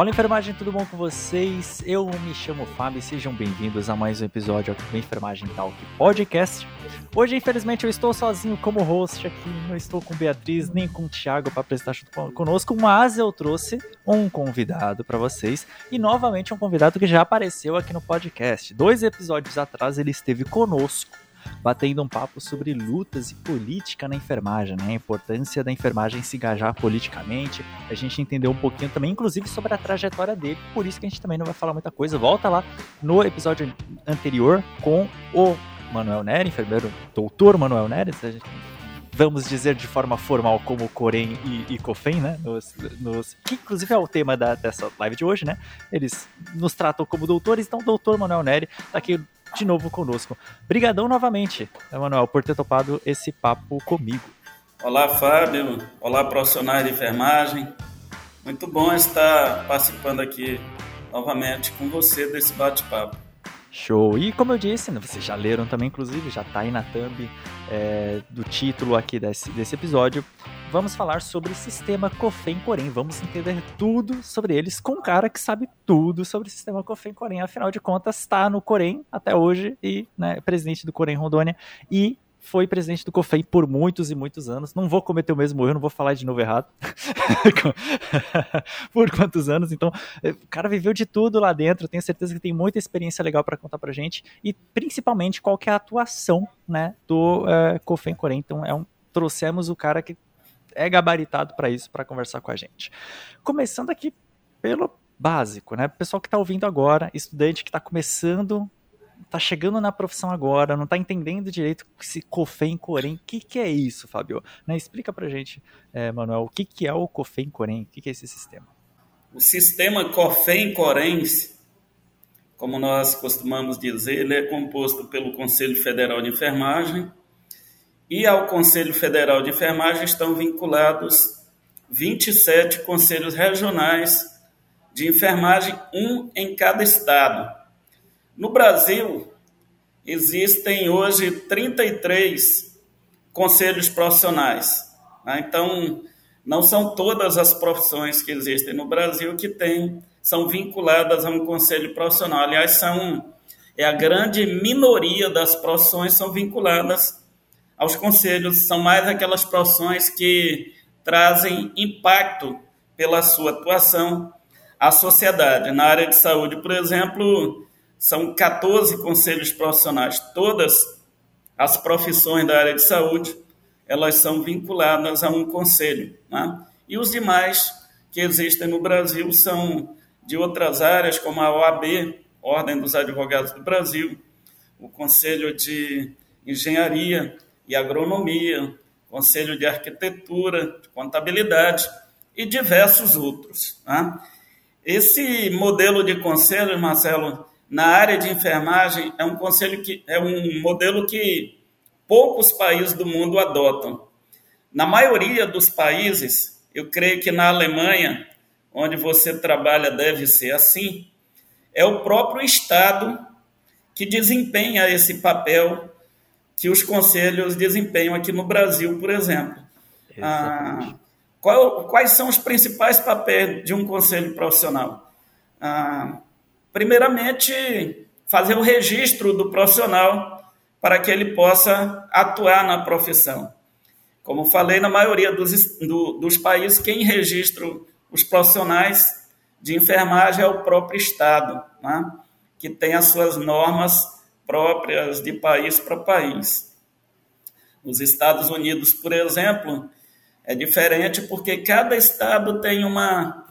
Fala enfermagem, tudo bom com vocês? Eu me chamo Fábio e sejam bem-vindos a mais um episódio do Enfermagem Talk Podcast. Hoje, infelizmente, eu estou sozinho como host aqui, não estou com Beatriz nem com o Thiago para apresentar junto conosco, mas eu trouxe um convidado para vocês e novamente um convidado que já apareceu aqui no podcast. Dois episódios atrás ele esteve conosco batendo um papo sobre lutas e política na enfermagem, né? A importância da enfermagem se engajar politicamente. A gente entendeu um pouquinho também, inclusive, sobre a trajetória dele. Por isso que a gente também não vai falar muita coisa. Volta lá no episódio anterior com o Manuel Nery, enfermeiro doutor Manuel Nery. Vamos dizer de forma formal como Corém e, e né? Nos, nos, que inclusive é o tema da, dessa live de hoje, né? Eles nos tratam como doutores, então doutor Manuel Nery tá aqui de novo conosco. Brigadão novamente, Emanuel, por ter topado esse papo comigo. Olá, Fábio. Olá, profissionais de enfermagem. Muito bom estar participando aqui novamente com você desse bate-papo. Show! E como eu disse, né, vocês já leram também, inclusive, já tá aí na thumb é, do título aqui desse, desse episódio. Vamos falar sobre o sistema COFEM-COREM. Vamos entender tudo sobre eles com um cara que sabe tudo sobre o sistema COFEM-COREM. Afinal de contas, está no COREM até hoje e né, presidente do COREM Rondônia e foi presidente do COFEM por muitos e muitos anos. Não vou cometer o mesmo erro, não vou falar de novo errado. por quantos anos? Então, eh, o cara viveu de tudo lá dentro. Tenho certeza que tem muita experiência legal para contar pra gente e principalmente qual é a atuação, né, do uh, COFEM Corém. Então, é um trouxemos o cara que é gabaritado para isso, para conversar com a gente. Começando aqui pelo básico, né? Pessoal que está ouvindo agora, estudante que está começando tá chegando na profissão agora, não tá entendendo direito se COFEM Corém, o que, que é isso, Fábio? Né, explica pra gente, é, Manuel, o que, que é o COFEM Corém, o que, que é esse sistema? O sistema COFEM Corém, como nós costumamos dizer, ele é composto pelo Conselho Federal de Enfermagem e ao Conselho Federal de Enfermagem estão vinculados 27 conselhos regionais de enfermagem, um em cada estado. No Brasil, existem hoje 33 conselhos profissionais. Né? Então, não são todas as profissões que existem no Brasil que têm, são vinculadas a um conselho profissional. Aliás, são é a grande minoria das profissões são vinculadas aos conselhos, são mais aquelas profissões que trazem impacto pela sua atuação à sociedade. Na área de saúde, por exemplo, são 14 conselhos profissionais. Todas as profissões da área de saúde, elas são vinculadas a um conselho. Né? E os demais que existem no Brasil são de outras áreas, como a OAB, Ordem dos Advogados do Brasil, o Conselho de Engenharia e Agronomia, Conselho de Arquitetura, de Contabilidade e diversos outros. Né? Esse modelo de conselho, Marcelo, na área de enfermagem é um conselho que é um modelo que poucos países do mundo adotam. Na maioria dos países, eu creio que na Alemanha, onde você trabalha deve ser assim, é o próprio Estado que desempenha esse papel que os conselhos desempenham aqui no Brasil, por exemplo. Ah, qual, quais são os principais papéis de um conselho profissional? Ah, primeiramente, fazer o registro do profissional para que ele possa atuar na profissão. Como falei, na maioria dos, do, dos países, quem registra os profissionais de enfermagem é o próprio Estado, né? que tem as suas normas próprias de país para país. Nos Estados Unidos, por exemplo, é diferente porque cada estado tem uma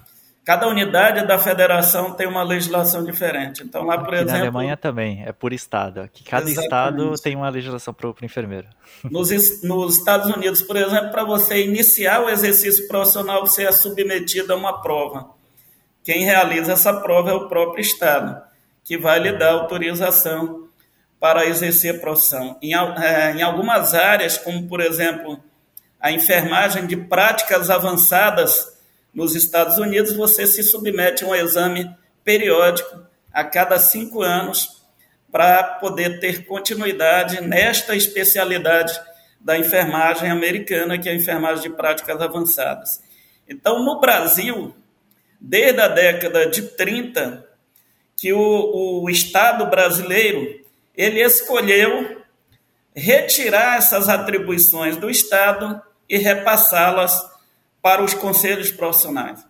Cada unidade da federação tem uma legislação diferente. Então, lá, por Aqui exemplo. Na Alemanha também, é por estado. Que cada exatamente. estado tem uma legislação para o enfermeiro. Nos, nos Estados Unidos, por exemplo, para você iniciar o exercício profissional, você é submetido a uma prova. Quem realiza essa prova é o próprio estado, que vai lhe dar autorização para exercer a profissão. Em, é, em algumas áreas, como por exemplo a enfermagem de práticas avançadas nos Estados Unidos, você se submete a um exame periódico a cada cinco anos para poder ter continuidade nesta especialidade da enfermagem americana, que é a enfermagem de práticas avançadas. Então, no Brasil, desde a década de 30, que o, o Estado brasileiro ele escolheu retirar essas atribuições do Estado e repassá-las para os conselhos profissionais.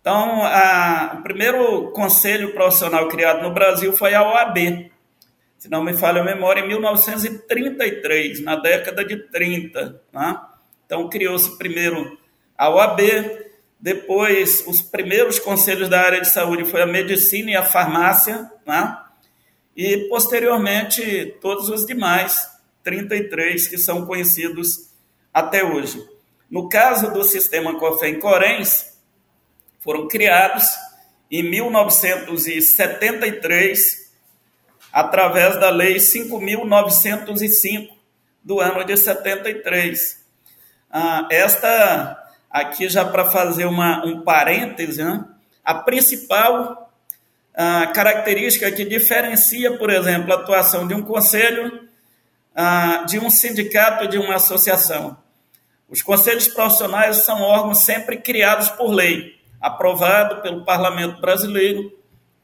Então, a, o primeiro conselho profissional criado no Brasil foi a OAB, se não me falha a memória, em 1933, na década de 30. Né? Então, criou-se primeiro a OAB, depois os primeiros conselhos da área de saúde foi a medicina e a farmácia, né? e posteriormente todos os demais, 33 que são conhecidos até hoje. No caso do sistema COFEM-CORENS, foram criados em 1973, através da Lei 5.905 do ano de 73. Ah, esta, aqui já para fazer uma, um parêntese, né? a principal ah, característica que diferencia, por exemplo, a atuação de um conselho ah, de um sindicato, de uma associação. Os conselhos profissionais são órgãos sempre criados por lei aprovado pelo Parlamento Brasileiro,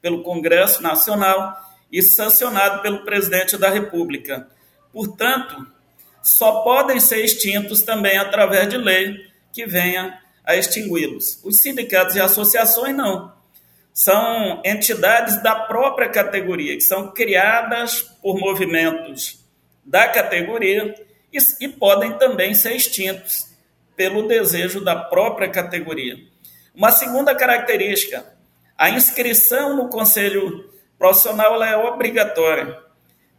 pelo Congresso Nacional e sancionado pelo presidente da República. Portanto, só podem ser extintos também através de lei que venha a extingui-los. Os sindicatos e associações não. São entidades da própria categoria, que são criadas por movimentos da categoria e, e podem também ser extintos pelo desejo da própria categoria. Uma segunda característica, a inscrição no conselho profissional é obrigatória.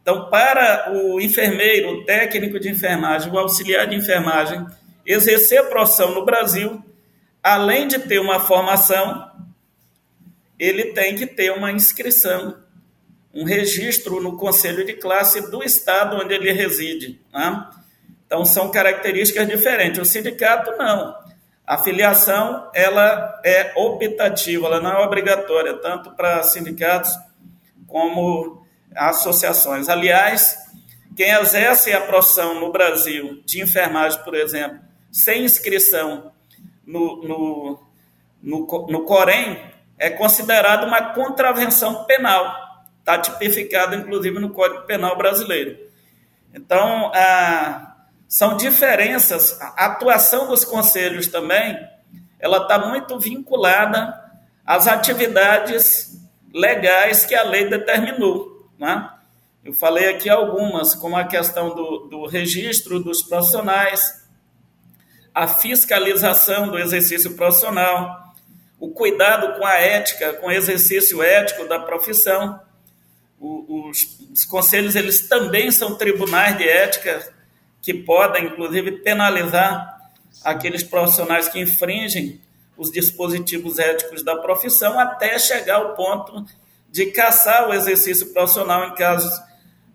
Então, para o enfermeiro, o técnico de enfermagem, o auxiliar de enfermagem, exercer a profissão no Brasil, além de ter uma formação, ele tem que ter uma inscrição, um registro no conselho de classe do estado onde ele reside. Né? Então, são características diferentes. O sindicato, não. A filiação ela é optativa, ela não é obrigatória, tanto para sindicatos como associações. Aliás, quem exerce a profissão no Brasil de enfermagem, por exemplo, sem inscrição no, no, no, no Corém, é considerado uma contravenção penal. Está tipificado, inclusive, no Código Penal brasileiro. Então, a são diferenças. A atuação dos conselhos também, ela está muito vinculada às atividades legais que a lei determinou. Né? Eu falei aqui algumas, como a questão do, do registro dos profissionais, a fiscalização do exercício profissional, o cuidado com a ética, com o exercício ético da profissão. O, os, os conselhos eles também são tribunais de ética que podem, inclusive, penalizar aqueles profissionais que infringem os dispositivos éticos da profissão até chegar ao ponto de caçar o exercício profissional em casos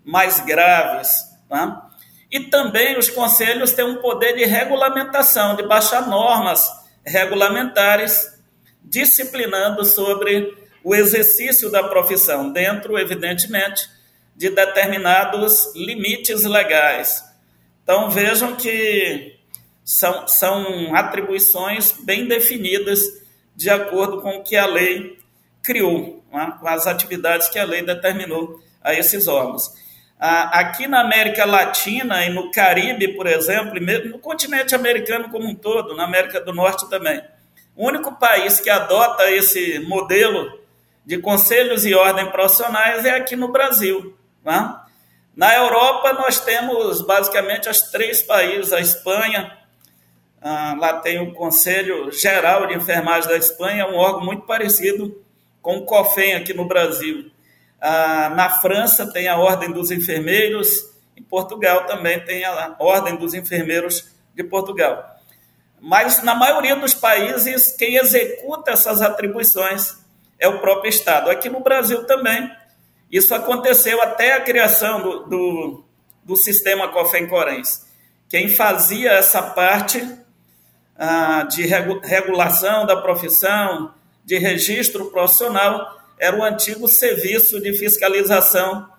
mais graves. Tá? E também os conselhos têm um poder de regulamentação, de baixar normas regulamentares disciplinando sobre o exercício da profissão, dentro, evidentemente, de determinados limites legais. Então vejam que são, são atribuições bem definidas de acordo com o que a lei criou, né? com as atividades que a lei determinou a esses órgãos. Aqui na América Latina e no Caribe, por exemplo, no continente americano como um todo, na América do Norte também, o único país que adota esse modelo de conselhos e ordem profissionais é aqui no Brasil. Né? Na Europa, nós temos basicamente os três países: a Espanha, ah, lá tem o Conselho Geral de Enfermagem da Espanha, um órgão muito parecido com o COFEM aqui no Brasil. Ah, na França, tem a Ordem dos Enfermeiros, em Portugal também tem a Ordem dos Enfermeiros de Portugal. Mas na maioria dos países, quem executa essas atribuições é o próprio Estado. Aqui no Brasil também isso aconteceu até a criação do, do, do sistema COFEM-CORENS. Quem fazia essa parte ah, de regulação da profissão, de registro profissional, era o antigo Serviço de Fiscalização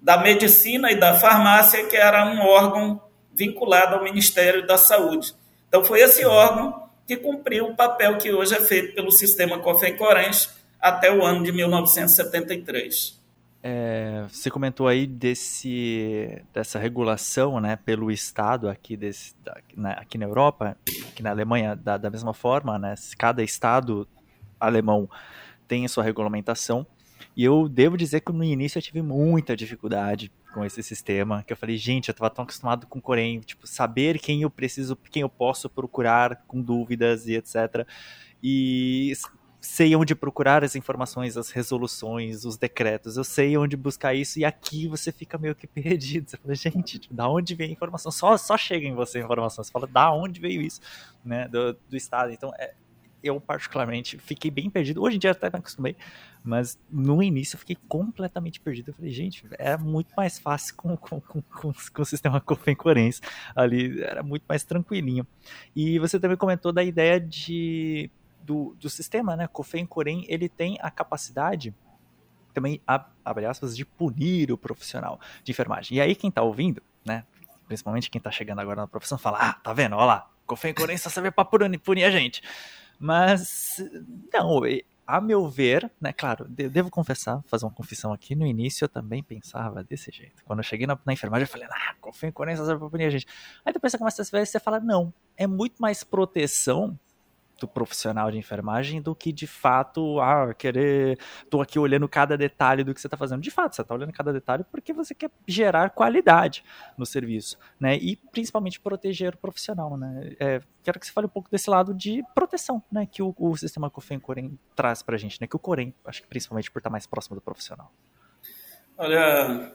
da Medicina e da Farmácia, que era um órgão vinculado ao Ministério da Saúde. Então, foi esse órgão que cumpriu o papel que hoje é feito pelo sistema COFEM-CORENS até o ano de 1973. É, você comentou aí desse, dessa regulação né, pelo Estado aqui, desse, da, na, aqui na Europa, aqui na Alemanha, da, da mesma forma, né, cada Estado alemão tem a sua regulamentação. E eu devo dizer que no início eu tive muita dificuldade com esse sistema, que eu falei, gente, eu estava tão acostumado com o Corém, tipo, saber quem eu preciso, quem eu posso procurar com dúvidas e etc. E sei onde procurar as informações, as resoluções, os decretos, eu sei onde buscar isso, e aqui você fica meio que perdido. Você fala, gente, tipo, da onde vem a informação? Só, só chega em você a informação. Você fala, da onde veio isso, né, do, do Estado. Então, é, eu particularmente fiquei bem perdido. Hoje em dia até me acostumei, mas no início eu fiquei completamente perdido. Eu falei, gente, era muito mais fácil com, com, com, com, com o sistema Copencorense ali, era muito mais tranquilinho. E você também comentou da ideia de do, do sistema, né? Cofen Corém, ele tem a capacidade também, abre aspas, de punir o profissional de enfermagem. E aí quem tá ouvindo, né? Principalmente quem tá chegando agora na profissão, fala, ah, tá vendo, olha lá, Cofen Corém só serve pra punir, a gente. Mas, não, a meu ver, né, claro, devo confessar, fazer uma confissão aqui, no início eu também pensava desse jeito. Quando eu cheguei na, na enfermagem, eu falei, ah, Corém só serve pra punir a gente. Aí depois você começa a ver e você fala, não, é muito mais proteção do profissional de enfermagem do que de fato, ah, querer, tô aqui olhando cada detalhe do que você está fazendo. De fato, você está olhando cada detalhe porque você quer gerar qualidade no serviço, né? E principalmente proteger o profissional, né? É, quero que você fale um pouco desse lado de proteção, né? Que o, o sistema COFEM Corém traz para a gente, né? Que o Corém, acho que principalmente por estar mais próximo do profissional. Olha,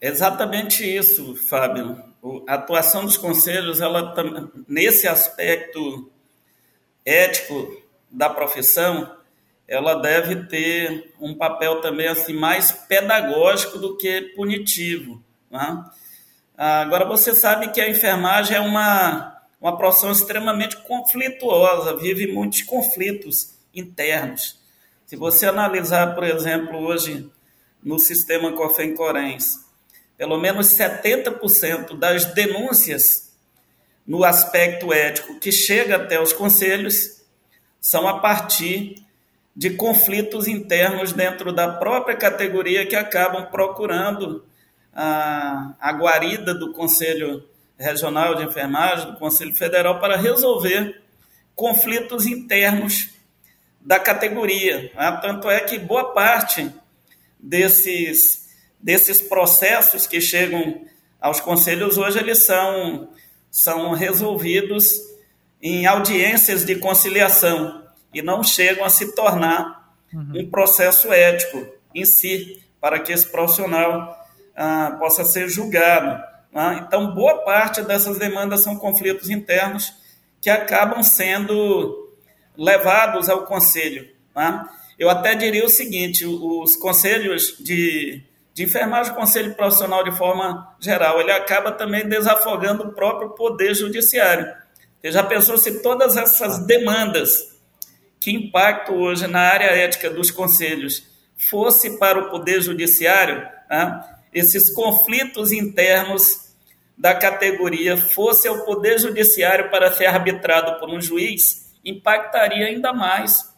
exatamente isso, Fábio. A atuação dos conselhos, ela nesse aspecto ético da profissão, ela deve ter um papel também assim mais pedagógico do que punitivo. Né? Agora você sabe que a enfermagem é uma, uma profissão extremamente conflituosa, vive muitos conflitos internos. Se você analisar, por exemplo, hoje no sistema COFEM-CORENS, pelo menos 70% das denúncias no aspecto ético que chega até os conselhos são a partir de conflitos internos dentro da própria categoria que acabam procurando a, a guarida do Conselho Regional de Enfermagem, do Conselho Federal, para resolver conflitos internos da categoria. Né? Tanto é que boa parte desses, desses processos que chegam aos conselhos hoje, eles são são resolvidos em audiências de conciliação e não chegam a se tornar uhum. um processo ético em si, para que esse profissional ah, possa ser julgado. Ah, então, boa parte dessas demandas são conflitos internos que acabam sendo levados ao conselho. Ah. Eu até diria o seguinte: os conselhos de de enfermagem, o conselho profissional de forma geral, ele acaba também desafogando o próprio poder judiciário. Você já pensou se todas essas demandas que impactam hoje na área ética dos conselhos fosse para o poder judiciário, né? esses conflitos internos da categoria fosse ao poder judiciário para ser arbitrado por um juiz, impactaria ainda mais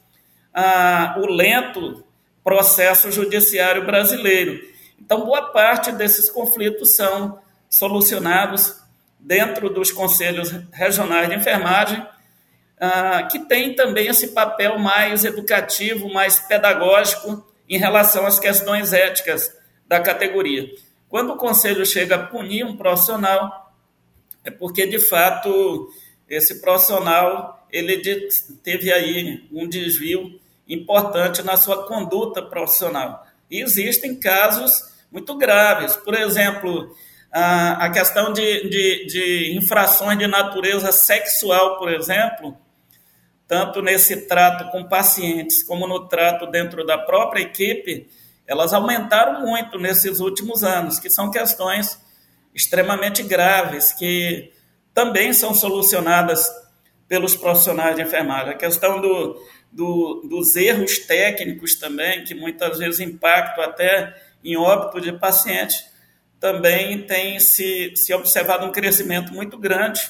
ah, o lento processo judiciário brasileiro. Então, boa parte desses conflitos são solucionados dentro dos conselhos regionais de enfermagem, ah, que tem também esse papel mais educativo, mais pedagógico em relação às questões éticas da categoria. Quando o conselho chega a punir um profissional, é porque de fato esse profissional ele teve aí um desvio importante na sua conduta profissional. E existem casos muito graves. Por exemplo, a, questão de, de, de infrações de natureza sexual, por exemplo, tanto nesse trato com pacientes como no trato dentro da própria equipe, elas aumentaram muito nesses últimos anos, que são questões extremamente graves, que também são solucionadas pelos profissionais de enfermagem. A questão do, do, dos erros técnicos também, que muitas vezes impactam até em óbito de pacientes, também tem se, se observado um crescimento muito grande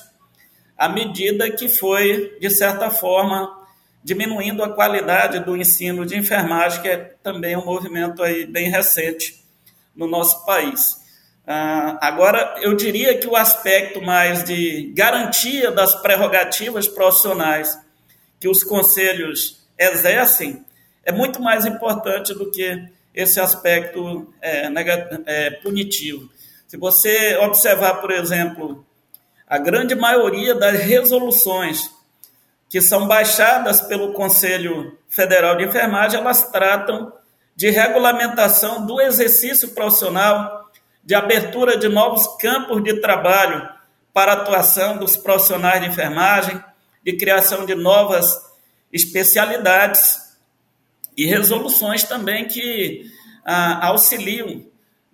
à medida que foi, de certa forma, diminuindo a qualidade do ensino de enfermagem, que é também um movimento aí bem recente no nosso país. Ah, agora, eu diria que o aspecto mais de garantia das prerrogativas profissionais que os conselhos exercem é muito mais importante do que esse aspecto é, é, punitivo. Se você observar, por exemplo, a grande maioria das resoluções que são baixadas pelo Conselho Federal de Enfermagem, elas tratam de regulamentação do exercício profissional, de abertura de novos campos de trabalho para atuação dos profissionais de enfermagem, de criação de novas especialidades e resoluções também que ah, auxiliam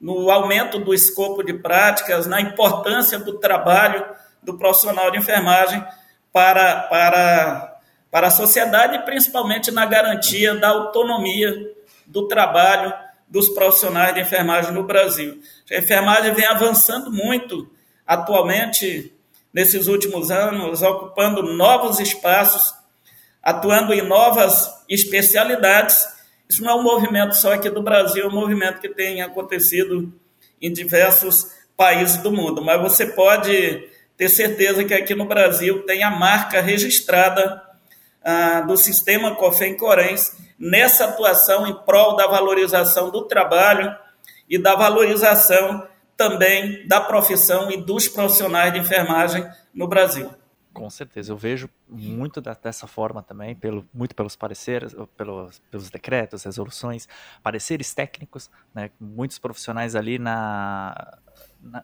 no aumento do escopo de práticas, na importância do trabalho do profissional de enfermagem para, para, para a sociedade e principalmente na garantia da autonomia do trabalho dos profissionais de enfermagem no Brasil. A enfermagem vem avançando muito atualmente, nesses últimos anos, ocupando novos espaços, atuando em novas especialidades. Isso não é um movimento só aqui do Brasil, é um movimento que tem acontecido em diversos países do mundo. Mas você pode ter certeza que aqui no Brasil tem a marca registrada ah, do sistema COFEM Corens nessa atuação em prol da valorização do trabalho e da valorização também da profissão e dos profissionais de enfermagem no Brasil. Com certeza, eu vejo muito da, dessa forma também, pelo, muito pelos pareceres, pelos, pelos decretos, resoluções, pareceres técnicos, né, muitos profissionais ali na,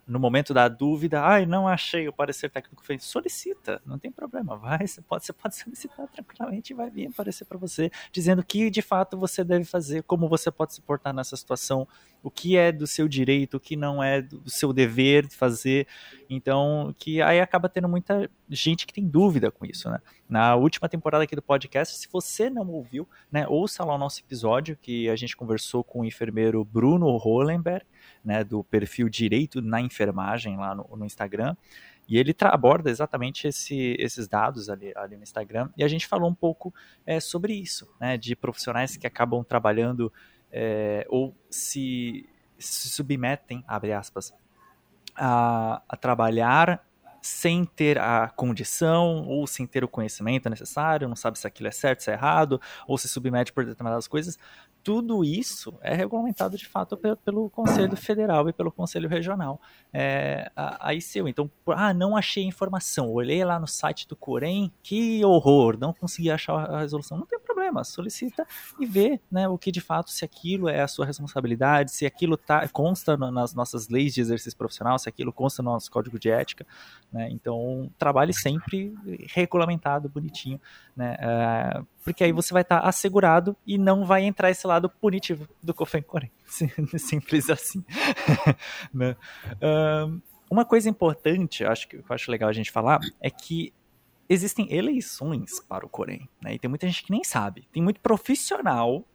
no momento da dúvida, ai, não achei o parecer técnico feito, solicita, não tem problema, vai, você pode, você pode solicitar tranquilamente e vai vir aparecer para você, dizendo que de fato você deve fazer, como você pode se portar nessa situação, o que é do seu direito, o que não é do seu dever fazer, então, que aí acaba tendo muita gente que tem dúvida com isso, né? Na última temporada aqui do podcast, se você não ouviu, né, ouça lá o nosso episódio que a gente conversou com o enfermeiro Bruno Hollenberg, né, do perfil Direito na Enfermagem lá no, no Instagram. E ele aborda exatamente esse, esses dados ali, ali, no Instagram. E a gente falou um pouco é, sobre isso, né, de profissionais que acabam trabalhando é, ou se, se, submetem, abre aspas, a, a trabalhar sem ter a condição ou sem ter o conhecimento necessário, não sabe se aquilo é certo, se é errado, ou se submete por determinadas coisas, tudo isso é regulamentado de fato pelo, pelo Conselho Federal e pelo Conselho Regional. É, aí seu, então, ah, não achei informação, olhei lá no site do Corém, que horror, não consegui achar a resolução. Não tem problema, solicita e vê né, o que de fato, se aquilo é a sua responsabilidade, se aquilo tá, consta nas nossas leis de exercício profissional, se aquilo consta no nosso código de ética. Né, então, trabalhe sempre regulamentado, bonitinho, né, é, porque aí você vai estar tá assegurado e não vai entrar esse lado punitivo do Cofencorém. Simples assim. né? um, uma coisa importante, acho que eu acho legal a gente falar, é que existem eleições para o Corém, né? E tem muita gente que nem sabe. Tem muito profissional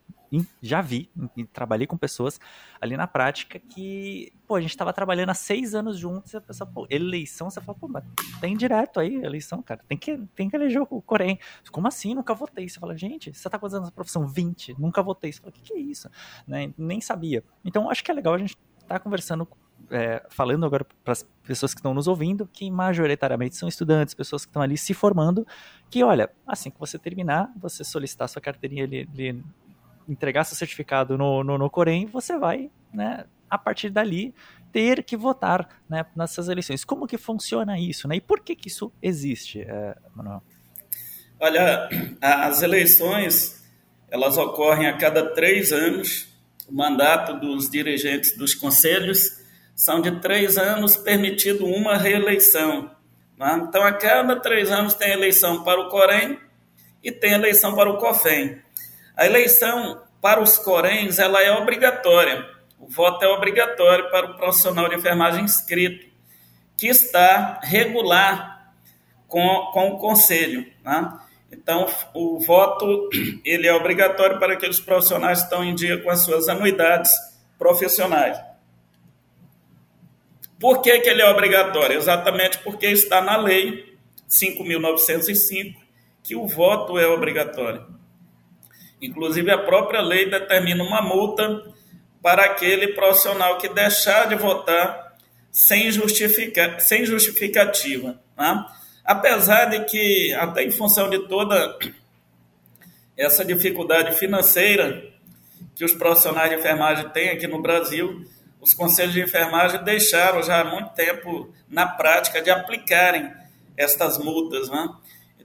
já vi, e trabalhei com pessoas ali na prática que, pô, a gente tava trabalhando há seis anos juntos e a pessoa, pô, eleição, você fala, pô, mas tem direto aí, eleição, cara, tem que, tem que eleger o Corém. Como assim? Nunca votei. Você fala, gente, você tá anos na profissão? 20, nunca votei. Você fala, o que, que é isso? Né? Nem sabia. Então, acho que é legal a gente tá conversando é, falando agora para as pessoas que estão nos ouvindo, que majoritariamente são estudantes, pessoas que estão ali se formando, que olha, assim que você terminar, você solicitar sua carteirinha ali, ali entregar seu certificado no, no, no Corém, você vai, né, a partir dali, ter que votar né, nessas eleições. Como que funciona isso? Né? E por que, que isso existe, é, Manuel? Olha, as eleições elas ocorrem a cada três anos. O mandato dos dirigentes dos conselhos são de três anos, permitido uma reeleição. Né? Então, a cada três anos tem eleição para o Corém e tem eleição para o COFEM. A eleição para os coréns ela é obrigatória. O voto é obrigatório para o profissional de enfermagem inscrito, que está regular com, com o conselho. Né? Então, o voto ele é obrigatório para aqueles profissionais que estão em dia com as suas anuidades profissionais. Por que, que ele é obrigatório? Exatamente porque está na lei 5.905, que o voto é obrigatório. Inclusive, a própria lei determina uma multa para aquele profissional que deixar de votar sem, justifica, sem justificativa. Né? Apesar de que, até em função de toda essa dificuldade financeira que os profissionais de enfermagem têm aqui no Brasil, os conselhos de enfermagem deixaram já há muito tempo na prática de aplicarem estas multas. Né?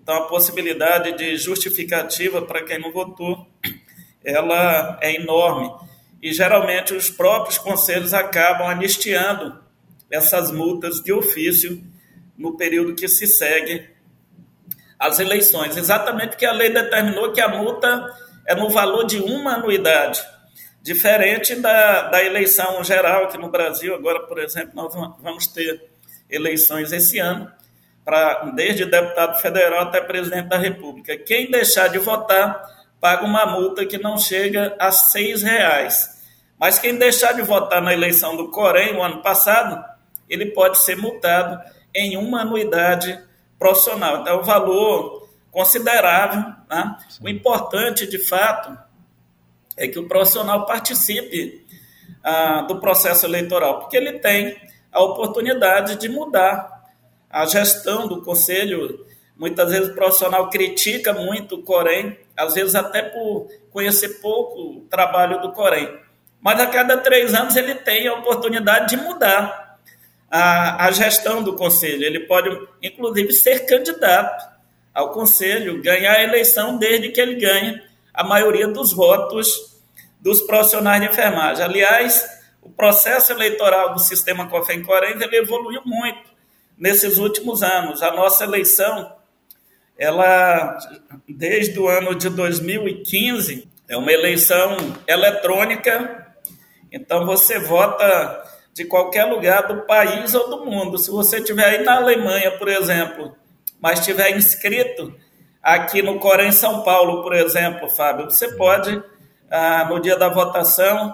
Então, a possibilidade de justificativa para quem não votou, ela é enorme. E, geralmente, os próprios conselhos acabam anistiando essas multas de ofício no período que se segue as eleições. Exatamente porque a lei determinou que a multa é no valor de uma anuidade, diferente da, da eleição geral aqui no Brasil. Agora, por exemplo, nós vamos ter eleições esse ano, pra, desde deputado federal até presidente da República. Quem deixar de votar paga uma multa que não chega a seis reais. Mas quem deixar de votar na eleição do Corém, o ano passado, ele pode ser multado em uma anuidade profissional. Então, é um valor considerável. Né? O importante, de fato, é que o profissional participe ah, do processo eleitoral, porque ele tem a oportunidade de mudar a gestão do conselho. Muitas vezes o profissional critica muito o Corém, às vezes até por conhecer pouco o trabalho do Corém. Mas a cada três anos ele tem a oportunidade de mudar a, a gestão do conselho. Ele pode, inclusive, ser candidato ao conselho, ganhar a eleição desde que ele ganhe a maioria dos votos dos profissionais de enfermagem. Aliás, o processo eleitoral do sistema COFEM 40 ele evoluiu muito nesses últimos anos. A nossa eleição, ela desde o ano de 2015, é uma eleição eletrônica então você vota de qualquer lugar do país ou do mundo. Se você estiver aí na Alemanha, por exemplo, mas estiver inscrito aqui no Corém São Paulo, por exemplo, Fábio, você pode, ah, no dia da votação,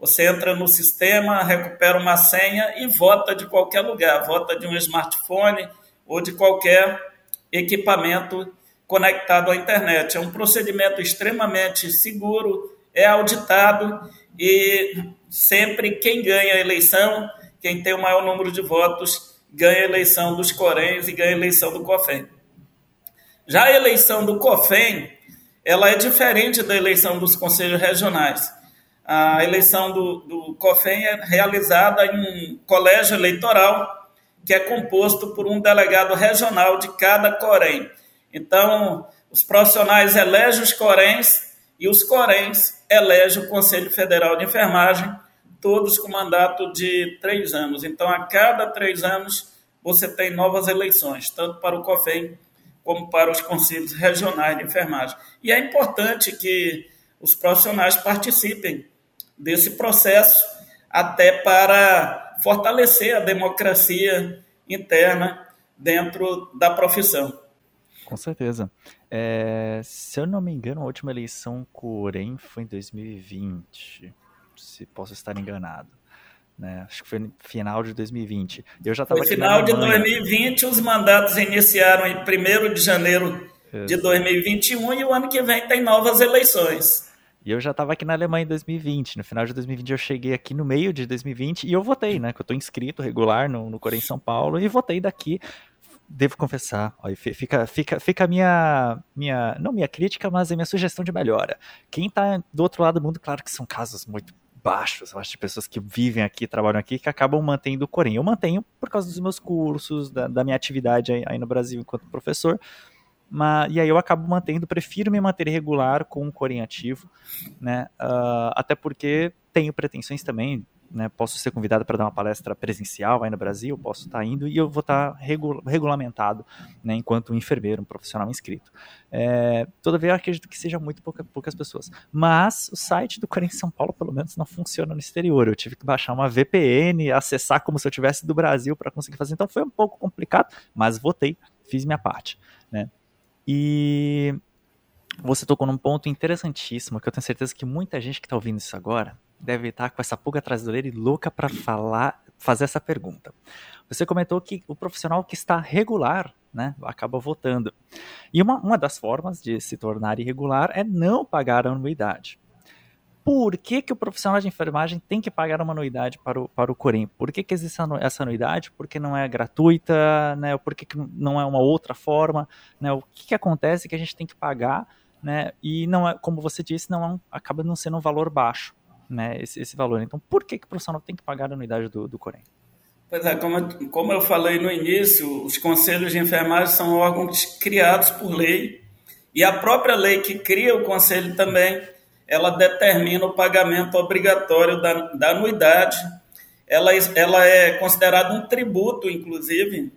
você entra no sistema, recupera uma senha e vota de qualquer lugar, vota de um smartphone ou de qualquer equipamento conectado à internet. É um procedimento extremamente seguro, é auditado e sempre quem ganha a eleição, quem tem o maior número de votos, ganha a eleição dos Coréns e ganha a eleição do COFEM. Já a eleição do COFEM, ela é diferente da eleição dos conselhos regionais. A eleição do, do COFEM é realizada em um colégio eleitoral que é composto por um delegado regional de cada Corém. Então, os profissionais elegem os Coréns e os Coréns elege o Conselho Federal de Enfermagem, todos com mandato de três anos. Então, a cada três anos, você tem novas eleições, tanto para o COFEM como para os conselhos regionais de enfermagem. E é importante que os profissionais participem desse processo, até para fortalecer a democracia interna dentro da profissão. Com certeza. É, se eu não me engano, a última eleição Corém foi em 2020. Se posso estar enganado. Né? Acho que foi no final de 2020. Eu já estava No final de 2020, os mandatos iniciaram em 1 de janeiro de 2021 e o ano que vem tem novas eleições. E eu já estava aqui na Alemanha em 2020. No final de 2020 eu cheguei aqui no meio de 2020 e eu votei, né? Que eu estou inscrito regular no, no Corém São Paulo e votei daqui devo confessar, ó, fica, fica, fica a minha, minha, não minha crítica, mas a minha sugestão de melhora. Quem está do outro lado do mundo, claro que são casos muito baixos, eu acho, de pessoas que vivem aqui, trabalham aqui, que acabam mantendo o Corém. Eu mantenho por causa dos meus cursos, da, da minha atividade aí, aí, no Brasil enquanto professor, mas, e aí eu acabo mantendo, prefiro me manter regular com o Corém ativo, né, uh, até porque tenho pretensões também né, posso ser convidado para dar uma palestra presencial aí no Brasil, posso estar tá indo e eu vou estar tá regu regulamentado né, enquanto um enfermeiro, um profissional inscrito. É, eu acredito que seja muito pouca, poucas pessoas. Mas o site do Corém São Paulo, pelo menos, não funciona no exterior. Eu tive que baixar uma VPN, acessar como se eu tivesse do Brasil para conseguir fazer. Então foi um pouco complicado, mas votei, fiz minha parte. Né? E você tocou num ponto interessantíssimo que eu tenho certeza que muita gente que está ouvindo isso agora deve estar com essa pulga atrás do orelha e louca para falar, fazer essa pergunta. Você comentou que o profissional que está regular né, acaba votando. E uma, uma das formas de se tornar irregular é não pagar a anuidade. Por que, que o profissional de enfermagem tem que pagar uma anuidade para o, para o Corém? Por que, que existe essa anuidade? Por que não é gratuita? Né? Por que, que não é uma outra forma? Né? O que, que acontece que a gente tem que pagar? Né? E não é, como você disse, não é um, acaba não sendo um valor baixo, né? Esse, esse valor. Então, por que, que o profissional tem que pagar a anuidade do, do Corém? Pois é, como, como eu falei no início, os conselhos de enfermagem são órgãos criados por lei e a própria lei que cria o conselho também ela determina o pagamento obrigatório da, da anuidade. Ela, ela é considerada um tributo, inclusive.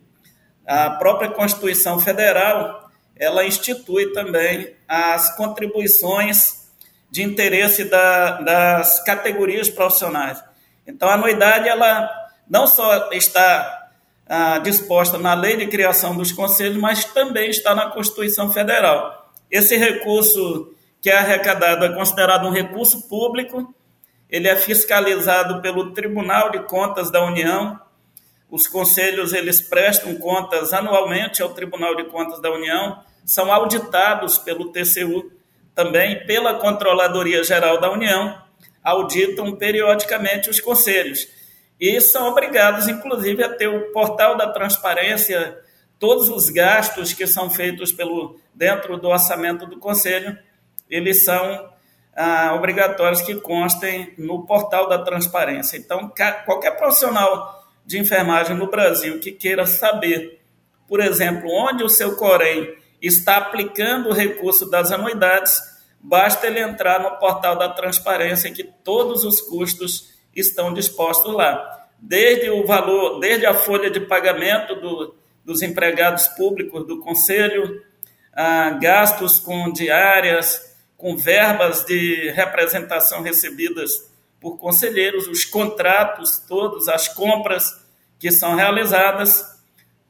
A própria Constituição Federal ela institui também as contribuições de interesse da, das categorias profissionais. Então, a anuidade ela não só está ah, disposta na lei de criação dos conselhos, mas também está na Constituição Federal. Esse recurso que é arrecadado é considerado um recurso público, ele é fiscalizado pelo Tribunal de Contas da União. Os conselhos eles prestam contas anualmente ao Tribunal de Contas da União, são auditados pelo TCU também pela Controladoria Geral da União, auditam periodicamente os conselhos. E são obrigados, inclusive, a ter o portal da transparência, todos os gastos que são feitos pelo dentro do orçamento do conselho eles são ah, obrigatórios que constem no portal da transparência. Então, qualquer profissional de enfermagem no Brasil que queira saber, por exemplo, onde o seu Corém está aplicando o recurso das anuidades, basta ele entrar no portal da transparência que todos os custos estão dispostos lá. Desde o valor, desde a folha de pagamento do, dos empregados públicos do conselho, ah, gastos com diárias, com verbas de representação recebidas por conselheiros, os contratos todos, as compras que são realizadas,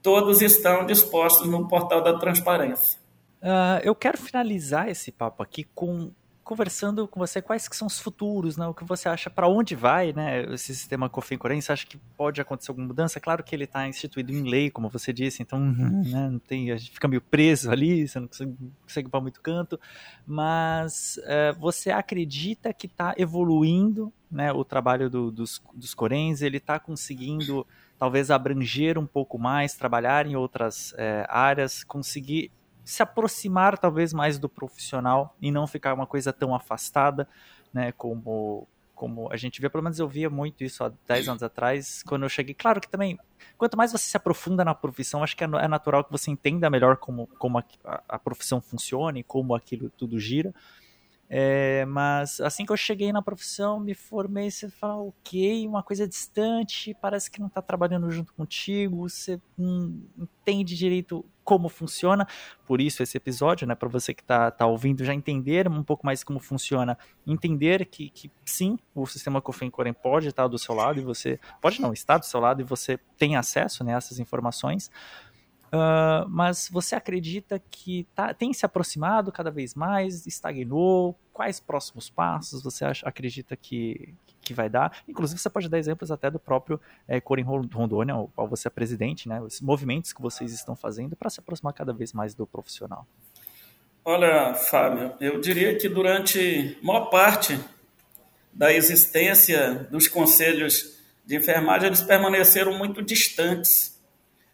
todos estão dispostos no portal da transparência. Uh, eu quero finalizar esse papo aqui com conversando com você quais que são os futuros, né? O que você acha para onde vai, né? Esse sistema COFIN Corém, você acha que pode acontecer alguma mudança? Claro que ele está instituído em lei, como você disse, então uhum. né, não tem, a gente fica meio preso ali, você não consegue, consegue para muito canto. Mas é, você acredita que está evoluindo, né? O trabalho do, dos, dos Coréns, ele está conseguindo talvez abranger um pouco mais, trabalhar em outras é, áreas, conseguir se aproximar talvez mais do profissional e não ficar uma coisa tão afastada, né, como como a gente vê, pelo menos eu via muito isso há 10 anos atrás, quando eu cheguei. Claro que também, quanto mais você se aprofunda na profissão, acho que é, é natural que você entenda melhor como, como a, a profissão funciona e como aquilo tudo gira. É, mas assim que eu cheguei na profissão, me formei, você fala, ok, uma coisa distante, parece que não está trabalhando junto contigo, você não entende direito como funciona. Por isso esse episódio, né, para você que está tá ouvindo já entender um pouco mais como funciona, entender que, que sim, o sistema Cofen Corem pode estar do seu lado e você pode não estar do seu lado e você tem acesso né, a essas informações. Uh, mas você acredita que tá, tem se aproximado cada vez mais, estagnou? Quais próximos passos você acha, acredita que, que vai dar? Inclusive, você pode dar exemplos até do próprio é, Corim Rondônia, o qual você é presidente, né? Os movimentos que vocês estão fazendo para se aproximar cada vez mais do profissional. Olha, Fábio, eu diria que durante maior parte da existência dos conselhos de enfermagem, eles permaneceram muito distantes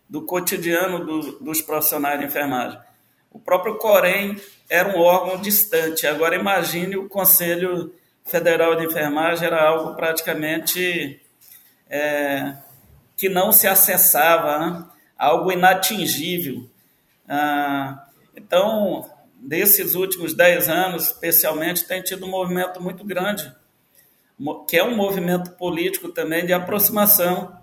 do cotidiano do, dos profissionais de enfermagem. O próprio Corém era um órgão distante. Agora imagine o Conselho Federal de Enfermagem era algo praticamente é, que não se acessava, né? algo inatingível. Ah, então, desses últimos dez anos, especialmente, tem tido um movimento muito grande, que é um movimento político também de aproximação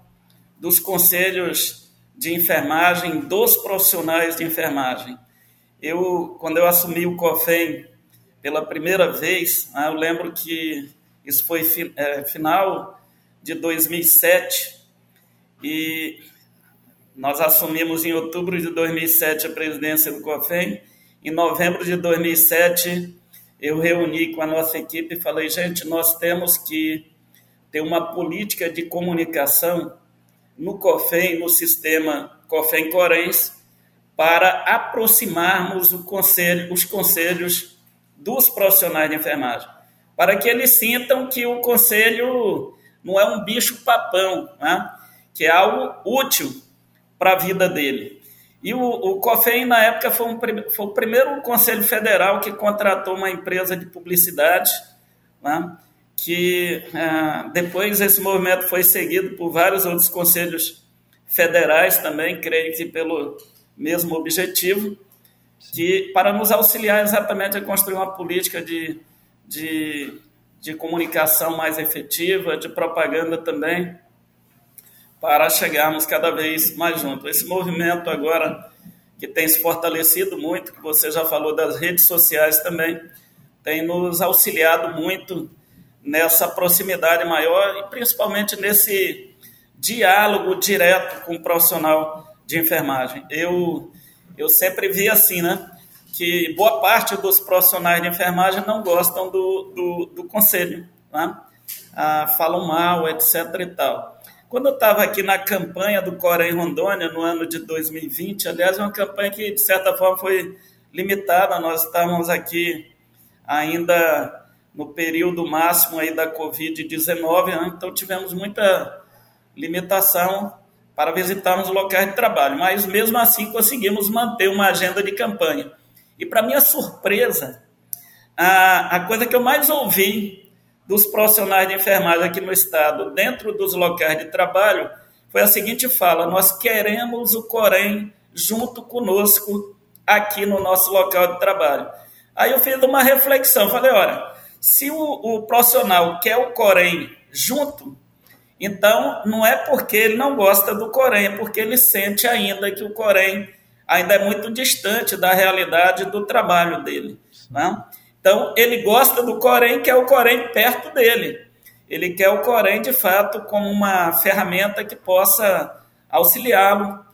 dos conselhos de enfermagem dos profissionais de enfermagem. Eu, quando eu assumi o COFEM pela primeira vez, né, eu lembro que isso foi é, final de 2007 e nós assumimos em outubro de 2007 a presidência do COFEM. Em novembro de 2007, eu reuni com a nossa equipe e falei, gente, nós temos que ter uma política de comunicação no COFEM, no sistema COFEM Corens, para aproximarmos conselho, os conselhos dos profissionais de enfermagem, para que eles sintam que o conselho não é um bicho papão, né? que é algo útil para a vida dele. E o, o COFEM, na época, foi, um, foi, o primeiro conselho federal que contratou uma empresa de publicidade, né? que é, depois esse movimento foi seguido por vários outros conselhos federais também, creio que pelo mesmo objetivo, que para nos auxiliar exatamente a construir uma política de, de, de comunicação mais efetiva, de propaganda também, para chegarmos cada vez mais juntos. Esse movimento agora que tem se fortalecido muito, que você já falou das redes sociais também, tem nos auxiliado muito nessa proximidade maior e principalmente nesse diálogo direto com o profissional de enfermagem. Eu, eu sempre vi assim, né? Que boa parte dos profissionais de enfermagem não gostam do, do, do conselho, né? ah, falam mal, etc. e tal. Quando eu estava aqui na campanha do Cora em Rondônia, no ano de 2020, aliás, uma campanha que, de certa forma, foi limitada, nós estávamos aqui ainda no período máximo aí da Covid-19, né? então tivemos muita limitação para visitarmos locais de trabalho, mas mesmo assim conseguimos manter uma agenda de campanha. E para minha surpresa, a, a coisa que eu mais ouvi dos profissionais de enfermagem aqui no estado, dentro dos locais de trabalho, foi a seguinte fala: nós queremos o Corém junto conosco aqui no nosso local de trabalho. Aí eu fiz uma reflexão, falei, olha, se o, o profissional quer o Corém junto, então não é porque ele não gosta do Corém, é porque ele sente ainda que o Corém ainda é muito distante da realidade do trabalho dele. Né? Então ele gosta do Corém, quer o Corém perto dele. Ele quer o Corém de fato como uma ferramenta que possa auxiliá-lo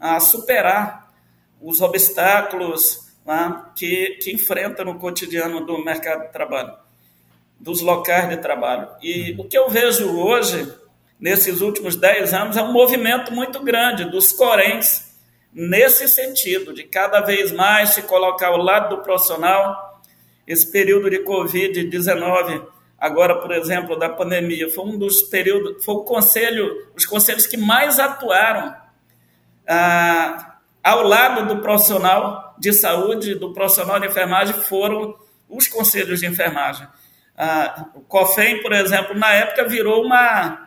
a superar os obstáculos né, que, que enfrenta no cotidiano do mercado de trabalho dos locais de trabalho. E o que eu vejo hoje, nesses últimos 10 anos, é um movimento muito grande dos coréns nesse sentido, de cada vez mais se colocar ao lado do profissional. Esse período de Covid-19, agora, por exemplo, da pandemia, foi um dos períodos, foi o conselho, os conselhos que mais atuaram ah, ao lado do profissional de saúde, do profissional de enfermagem, foram os conselhos de enfermagem. Ah, o COFEM, por exemplo, na época virou uma,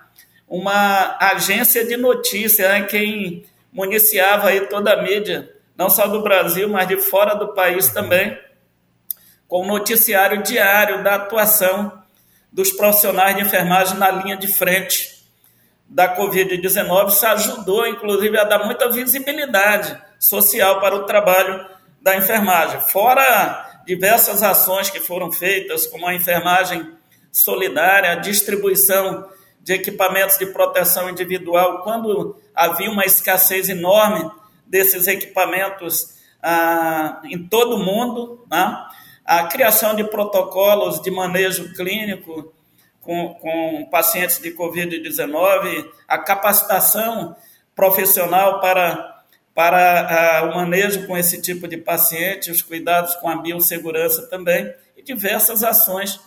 uma agência de notícia, né? quem municiava aí toda a mídia, não só do Brasil, mas de fora do país também, com noticiário diário da atuação dos profissionais de enfermagem na linha de frente da Covid-19. Isso ajudou, inclusive, a dar muita visibilidade social para o trabalho da enfermagem. Fora diversas ações que foram feitas, como a enfermagem solidária, a distribuição de equipamentos de proteção individual, quando havia uma escassez enorme desses equipamentos ah, em todo o mundo, né? a criação de protocolos de manejo clínico com, com pacientes de Covid-19, a capacitação profissional para para uh, o manejo com esse tipo de paciente, os cuidados com a biossegurança também, e diversas ações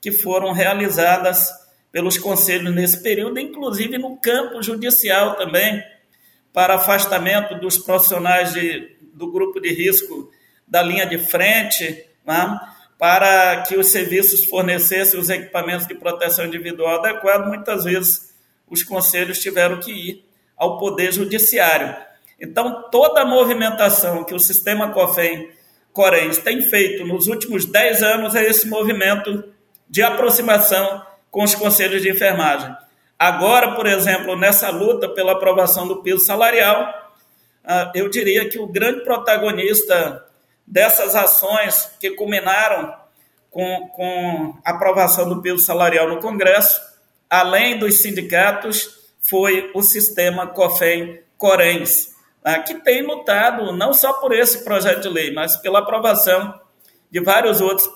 que foram realizadas pelos conselhos nesse período, inclusive no campo judicial também, para afastamento dos profissionais de, do grupo de risco da linha de frente, né, para que os serviços fornecessem os equipamentos de proteção individual adequados, muitas vezes os conselhos tiveram que ir ao Poder Judiciário. Então, toda a movimentação que o sistema COFEM Corens tem feito nos últimos 10 anos é esse movimento de aproximação com os conselhos de enfermagem. Agora, por exemplo, nessa luta pela aprovação do piso salarial, ah, eu diria que o grande protagonista dessas ações que culminaram com, com a aprovação do piso salarial no Congresso, além dos sindicatos, foi o sistema COFEM Corens ah, que tem lutado não só por esse projeto de lei, mas pela aprovação de vários outros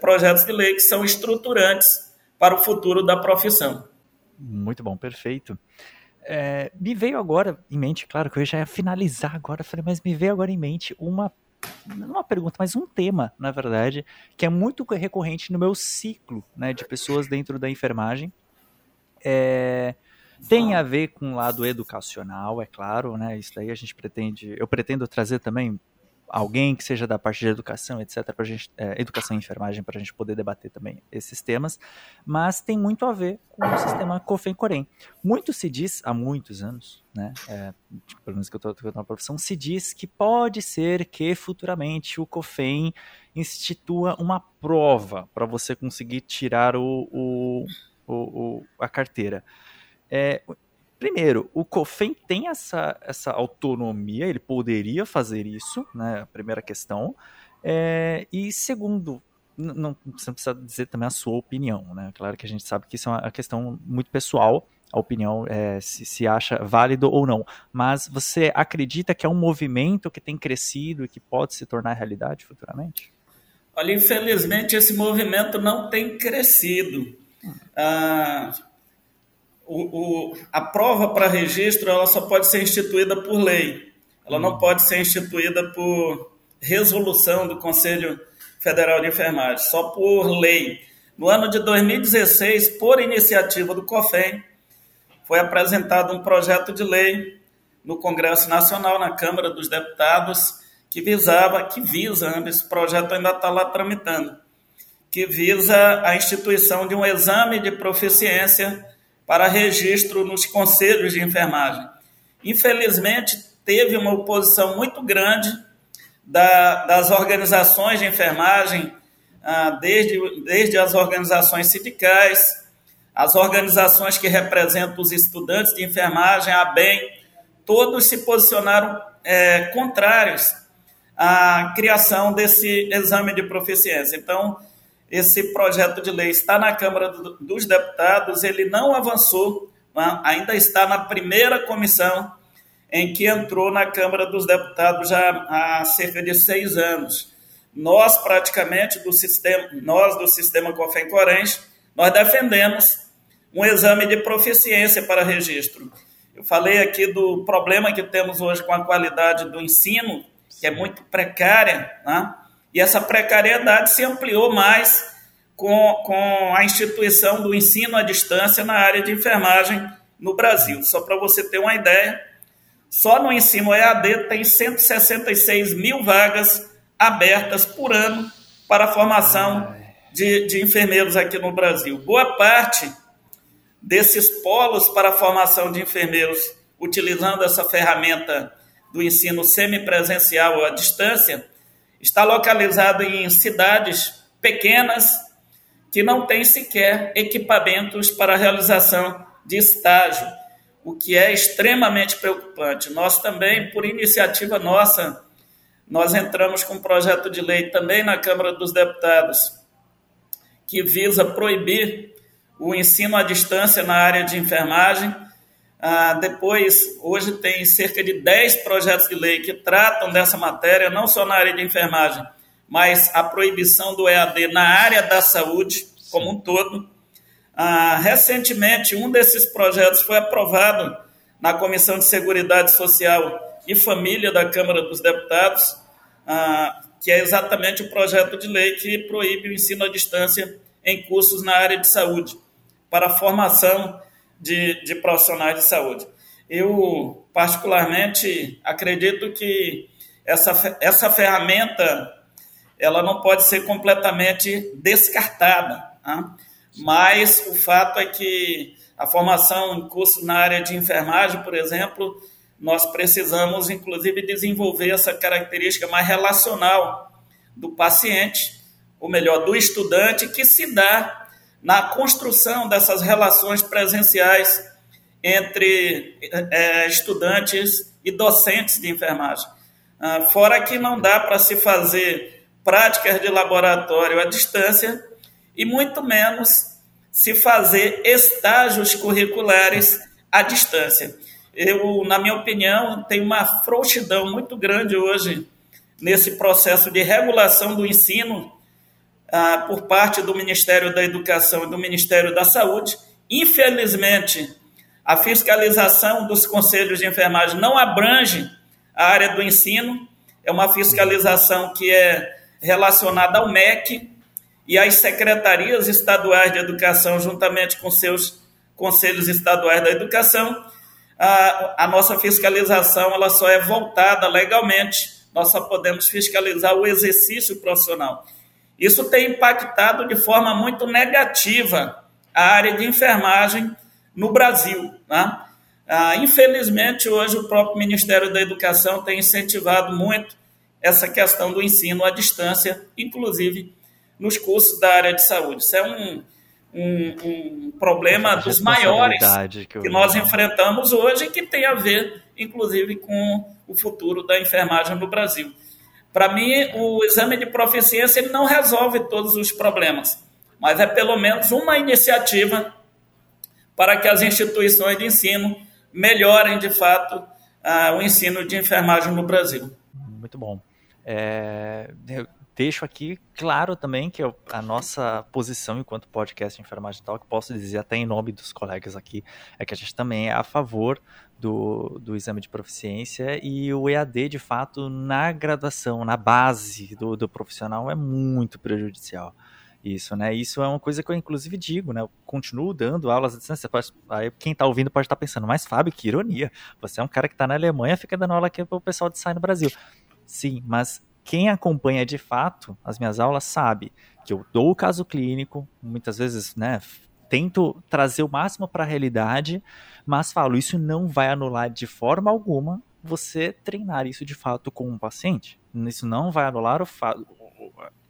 projetos de lei que são estruturantes para o futuro da profissão. Muito bom, perfeito. é, me veio agora em mente, claro que eu já ia finalizar agora, falei, mas me veio agora em mente uma não uma pergunta, mas um tema, na verdade, que é muito recorrente no meu ciclo né, de pessoas dentro da enfermagem. É, tem a ver com o lado educacional, é claro, né? Isso daí a gente pretende, eu pretendo trazer também alguém que seja da parte de educação, etc., para gente, é, educação e enfermagem, para a gente poder debater também esses temas, mas tem muito a ver com o sistema COFEM-COREM. Muito se diz, há muitos anos, né, é, tipo, pelo menos que eu estou na profissão, se diz que pode ser que futuramente o COFEM institua uma prova para você conseguir tirar o, o, o a carteira. É, Primeiro, o COFEM tem essa, essa autonomia, ele poderia fazer isso, né? A primeira questão. É, e segundo, não, você não precisa dizer também a sua opinião, né? Claro que a gente sabe que isso é uma questão muito pessoal, a opinião é, se, se acha válido ou não. Mas você acredita que é um movimento que tem crescido e que pode se tornar realidade futuramente? Olha, infelizmente esse movimento não tem crescido. Ah, o, o, a prova para registro ela só pode ser instituída por lei. Ela não hum. pode ser instituída por resolução do Conselho Federal de Enfermagem, só por lei. No ano de 2016, por iniciativa do COFEM, foi apresentado um projeto de lei no Congresso Nacional, na Câmara dos Deputados, que visava, que visa, esse projeto ainda está lá tramitando, que visa a instituição de um exame de proficiência para registro nos conselhos de enfermagem. Infelizmente, teve uma oposição muito grande da, das organizações de enfermagem, ah, desde, desde as organizações sindicais, as organizações que representam os estudantes de enfermagem, a BEM, todos se posicionaram é, contrários à criação desse exame de proficiência. Então, esse projeto de lei está na Câmara dos Deputados, ele não avançou, né? ainda está na primeira comissão em que entrou na Câmara dos Deputados já há cerca de seis anos. Nós, praticamente, do sistema, nós do sistema COFEM Corens, nós defendemos um exame de proficiência para registro. Eu falei aqui do problema que temos hoje com a qualidade do ensino, que é muito precária, né? E essa precariedade se ampliou mais com, com a instituição do ensino à distância na área de enfermagem no Brasil. Só para você ter uma ideia, só no ensino EAD tem 166 mil vagas abertas por ano para a formação de, de enfermeiros aqui no Brasil. Boa parte desses polos para a formação de enfermeiros, utilizando essa ferramenta do ensino semipresencial à distância, está localizado em cidades pequenas que não têm sequer equipamentos para a realização de estágio, o que é extremamente preocupante. Nós também, por iniciativa nossa, nós entramos com um projeto de lei também na Câmara dos Deputados que visa proibir o ensino à distância na área de enfermagem ah, depois, hoje tem cerca de 10 projetos de lei que tratam dessa matéria, não só na área de enfermagem, mas a proibição do EAD na área da saúde como um todo. Ah, recentemente, um desses projetos foi aprovado na Comissão de Seguridade Social e Família da Câmara dos Deputados, ah, que é exatamente o projeto de lei que proíbe o ensino à distância em cursos na área de saúde, para formação de, de profissionais de saúde. Eu, particularmente, acredito que essa, essa ferramenta ela não pode ser completamente descartada, tá? mas o fato é que a formação em cursos na área de enfermagem, por exemplo, nós precisamos, inclusive, desenvolver essa característica mais relacional do paciente, ou melhor, do estudante, que se dá na construção dessas relações presenciais entre é, estudantes e docentes de enfermagem. Ah, fora que não dá para se fazer práticas de laboratório à distância e muito menos se fazer estágios curriculares à distância. Eu, na minha opinião, tem uma frouxidão muito grande hoje nesse processo de regulação do ensino ah, por parte do Ministério da Educação e do Ministério da Saúde. Infelizmente, A fiscalização dos conselhos de enfermagem não abrange a área do ensino, é uma fiscalização que é relacionada ao MEC e às secretarias estaduais de educação, juntamente com seus conselhos estaduais da educação. A, a nossa fiscalização ela só é voltada legalmente, nós só podemos fiscalizar o exercício profissional. Isso tem impactado de forma muito negativa a área de enfermagem no Brasil. Né? Ah, infelizmente, hoje o próprio Ministério da Educação tem incentivado muito essa questão do ensino à distância, inclusive nos cursos da área de saúde. Isso é um, um, um problema dos maiores que, que nós enfrentamos hoje e que tem a ver, inclusive, com o futuro da enfermagem no Brasil. Para mim, o exame de proficiência ele não resolve todos os problemas, mas é pelo menos uma iniciativa para que as instituições de ensino melhorem de fato uh, o ensino de enfermagem no Brasil. Muito bom. É, eu deixo aqui claro também que a nossa posição enquanto podcast de enfermagem tal, que posso dizer até em nome dos colegas aqui, é que a gente também é a favor do, do exame de proficiência e o EAD, de fato, na graduação, na base do, do profissional, é muito prejudicial. Isso, né? Isso é uma coisa que eu inclusive digo, né? Eu continuo dando aulas à distância. Pode, aí quem está ouvindo pode estar tá pensando, mas Fábio, que ironia. Você é um cara que está na Alemanha, fica dando aula aqui para o pessoal de sair no Brasil. Sim, mas quem acompanha de fato as minhas aulas sabe que eu dou o caso clínico, muitas vezes, né? Tento trazer o máximo para a realidade, mas falo, isso não vai anular de forma alguma você treinar isso de fato com um paciente. Isso não vai anular o fato.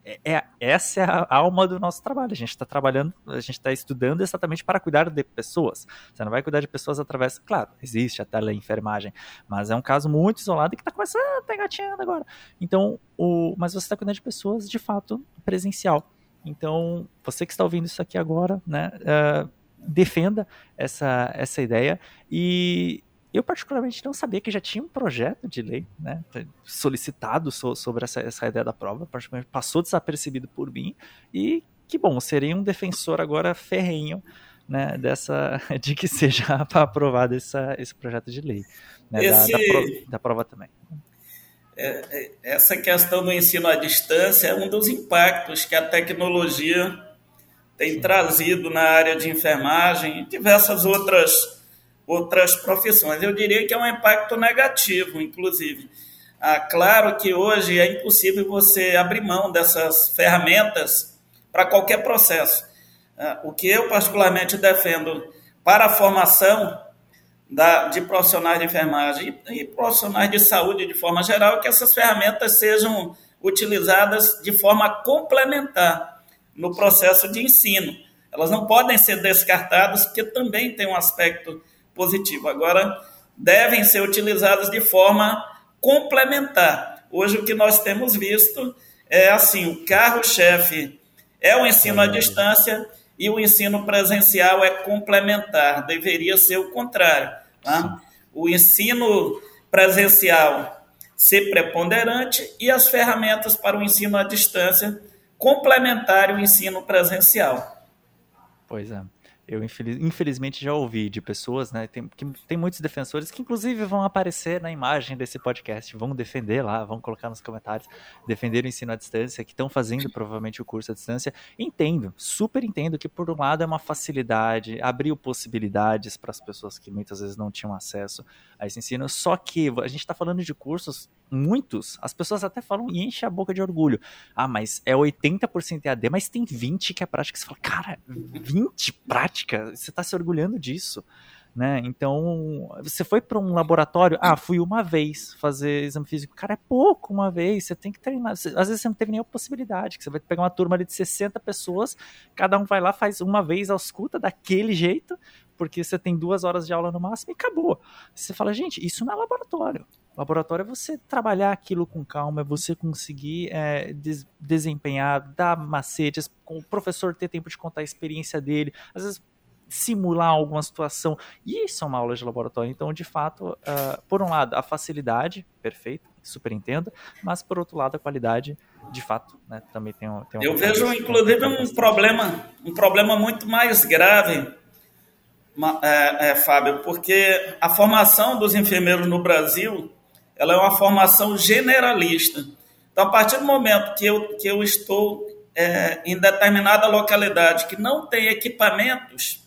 É, é, essa é a alma do nosso trabalho. A gente está trabalhando, a gente está estudando exatamente para cuidar de pessoas. Você não vai cuidar de pessoas através, claro, existe a teleenfermagem, mas é um caso muito isolado e que está começando a tá engatinhando agora. Então, o, mas você está cuidando de pessoas de fato presencial. Então, você que está ouvindo isso aqui agora, né, uh, defenda essa, essa ideia. E eu, particularmente, não sabia que já tinha um projeto de lei né, solicitado so, sobre essa, essa ideia da prova, passou desapercebido por mim. E que bom, serei um defensor agora ferrenho né, dessa, de que seja aprovado essa, esse projeto de lei. Né, esse... da, da, prova, da prova também. É, é, essa questão do ensino à distância é um dos impactos que a tecnologia tem trazido na área de enfermagem e diversas outras, outras profissões. Eu diria que é um impacto negativo, inclusive. Ah, claro que hoje é impossível você abrir mão dessas ferramentas para qualquer processo. Ah, o que eu particularmente defendo para a formação da, de profissionais de enfermagem e, e, profissionais de saúde de forma geral, que essas ferramentas sejam utilizadas de forma complementar no processo de ensino. Elas não podem ser descartadas, porque também tem um aspecto positivo. Agora, devem ser utilizadas de forma complementar. Hoje, o que nós temos visto é assim: o carro-chefe é o ensino à distância e o ensino presencial é complementar, deveria ser o contrário. Tá? O ensino presencial ser preponderante e as ferramentas para o ensino à distância complementar o ensino presencial. Pois é. Eu infeliz, infelizmente já ouvi de pessoas, né? Tem, que, tem muitos defensores que inclusive vão aparecer na imagem desse podcast, vão defender lá, vão colocar nos comentários, defender o ensino à distância, que estão fazendo provavelmente o curso à distância. Entendo, super entendo que por um lado é uma facilidade, abriu possibilidades para as pessoas que muitas vezes não tinham acesso a esse ensino. Só que a gente está falando de cursos muitos, as pessoas até falam e enchem a boca de orgulho. Ah, mas é 80% EAD, mas tem 20 que é prática. Você fala, cara, 20 prática? Você está se orgulhando disso. Né? Então, você foi para um laboratório, ah, fui uma vez fazer exame físico. Cara, é pouco uma vez, você tem que treinar. às vezes você não teve nenhuma possibilidade, que você vai pegar uma turma de 60 pessoas, cada um vai lá, faz uma vez, ausculta daquele jeito, porque você tem duas horas de aula no máximo e acabou. Você fala, gente, isso não é laboratório. Laboratório é você trabalhar aquilo com calma, é você conseguir é, des desempenhar, dar macetes, com o professor ter tempo de contar a experiência dele, às vezes simular alguma situação. E isso é uma aula de laboratório. Então, de fato, uh, por um lado, a facilidade, perfeito, super entendo, mas por outro lado, a qualidade, de fato, né, também tem, um, tem Eu vejo, inclusive, um problema, um problema muito mais grave é, é, Fábio, porque a formação dos enfermeiros no Brasil ela é uma formação generalista. Então, a partir do momento que eu, que eu estou é, em determinada localidade que não tem equipamentos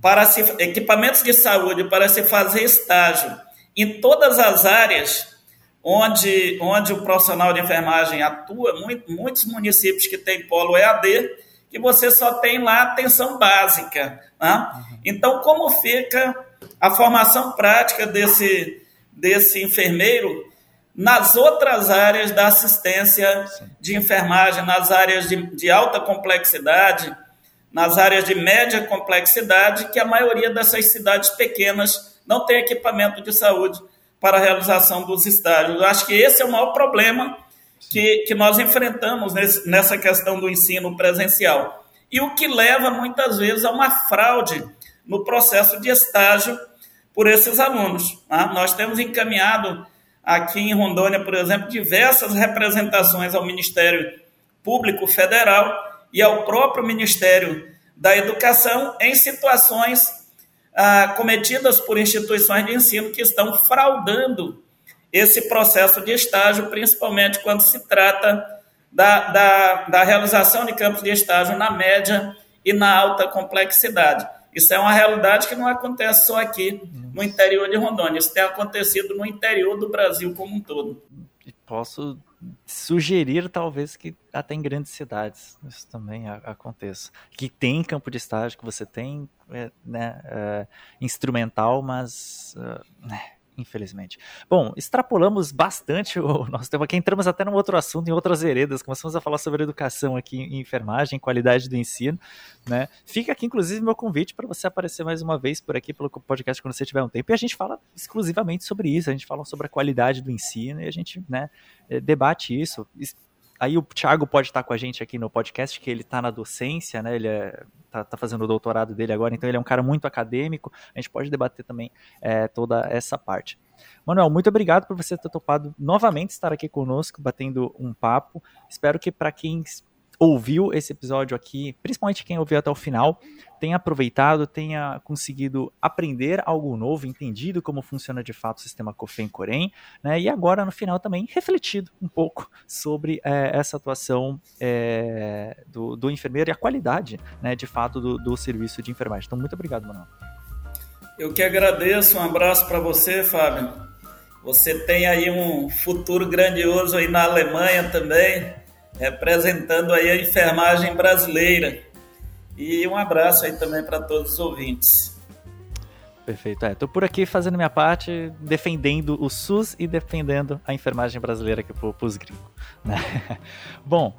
para se, equipamentos de saúde para se fazer estágio em todas as áreas onde, onde o profissional de enfermagem atua, muito, muitos municípios que têm polo EAD, que você só tem lá atenção básica. Né? Então, como fica a formação prática desse, desse enfermeiro nas outras áreas da assistência de enfermagem, nas áreas de, de alta complexidade, nas áreas de média complexidade, que a maioria dessas cidades pequenas não tem equipamento de saúde para a realização dos estágios. Eu acho que esse é o maior problema que, que nós enfrentamos nesse, nessa questão do ensino presencial. E o que leva muitas vezes a uma fraude no processo de estágio por esses alunos. Tá? Nós temos encaminhado aqui em Rondônia, por exemplo, diversas representações ao Ministério Público Federal e ao próprio Ministério da Educação em situações ah, cometidas por instituições de ensino que estão fraudando esse processo de estágio, principalmente quando se trata da, da, da realização de campos de estágio na média e na alta complexidade. Isso é uma realidade que não acontece só aqui no interior de Rondônia, isso tem acontecido no interior do Brasil como um todo. Posso sugerir, talvez, que até em grandes cidades isso também aconteça. Que tem campo de estágio, que você tem é, né, é, instrumental, mas. Uh, infelizmente. Bom, extrapolamos bastante o nosso tema aqui, entramos até num outro assunto, em outras veredas, começamos a falar sobre educação aqui em enfermagem, qualidade do ensino, né? Fica aqui, inclusive, meu convite para você aparecer mais uma vez por aqui pelo podcast quando você tiver um tempo, e a gente fala exclusivamente sobre isso, a gente fala sobre a qualidade do ensino, e a gente, né, eh, debate isso, Aí o Thiago pode estar com a gente aqui no podcast, que ele está na docência, né? Ele é, tá, tá, fazendo o doutorado dele agora, então ele é um cara muito acadêmico. A gente pode debater também é, toda essa parte. Manuel, muito obrigado por você ter topado novamente estar aqui conosco, batendo um papo. Espero que para quem ouviu esse episódio aqui, principalmente quem ouviu até o final, tenha aproveitado, tenha conseguido aprender algo novo, entendido como funciona de fato o sistema COFEN-COREM, né, e agora no final também refletido um pouco sobre é, essa atuação é, do, do, enfermeiro e a qualidade, né, de fato, do, do serviço de enfermagem. Então, muito obrigado, Manuel. Eu que agradeço, um abraço para você, Fábio. Você tem aí um futuro grandioso aí na Alemanha também representando aí a enfermagem brasileira. E um abraço aí também para todos os ouvintes. Perfeito. É, tô por aqui fazendo minha parte, defendendo o SUS e defendendo a enfermagem brasileira aqui pro, pros gringos. Né? Bom,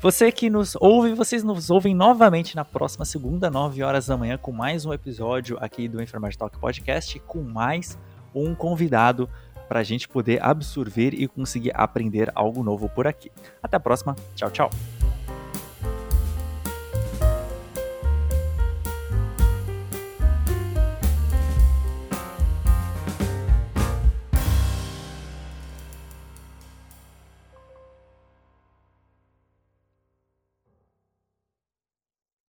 você que nos ouve, vocês nos ouvem novamente na próxima segunda, 9 horas da manhã, com mais um episódio aqui do Enfermagem Talk Podcast, com mais um convidado para a gente poder absorver e conseguir aprender algo novo por aqui. Até a próxima. Tchau, tchau.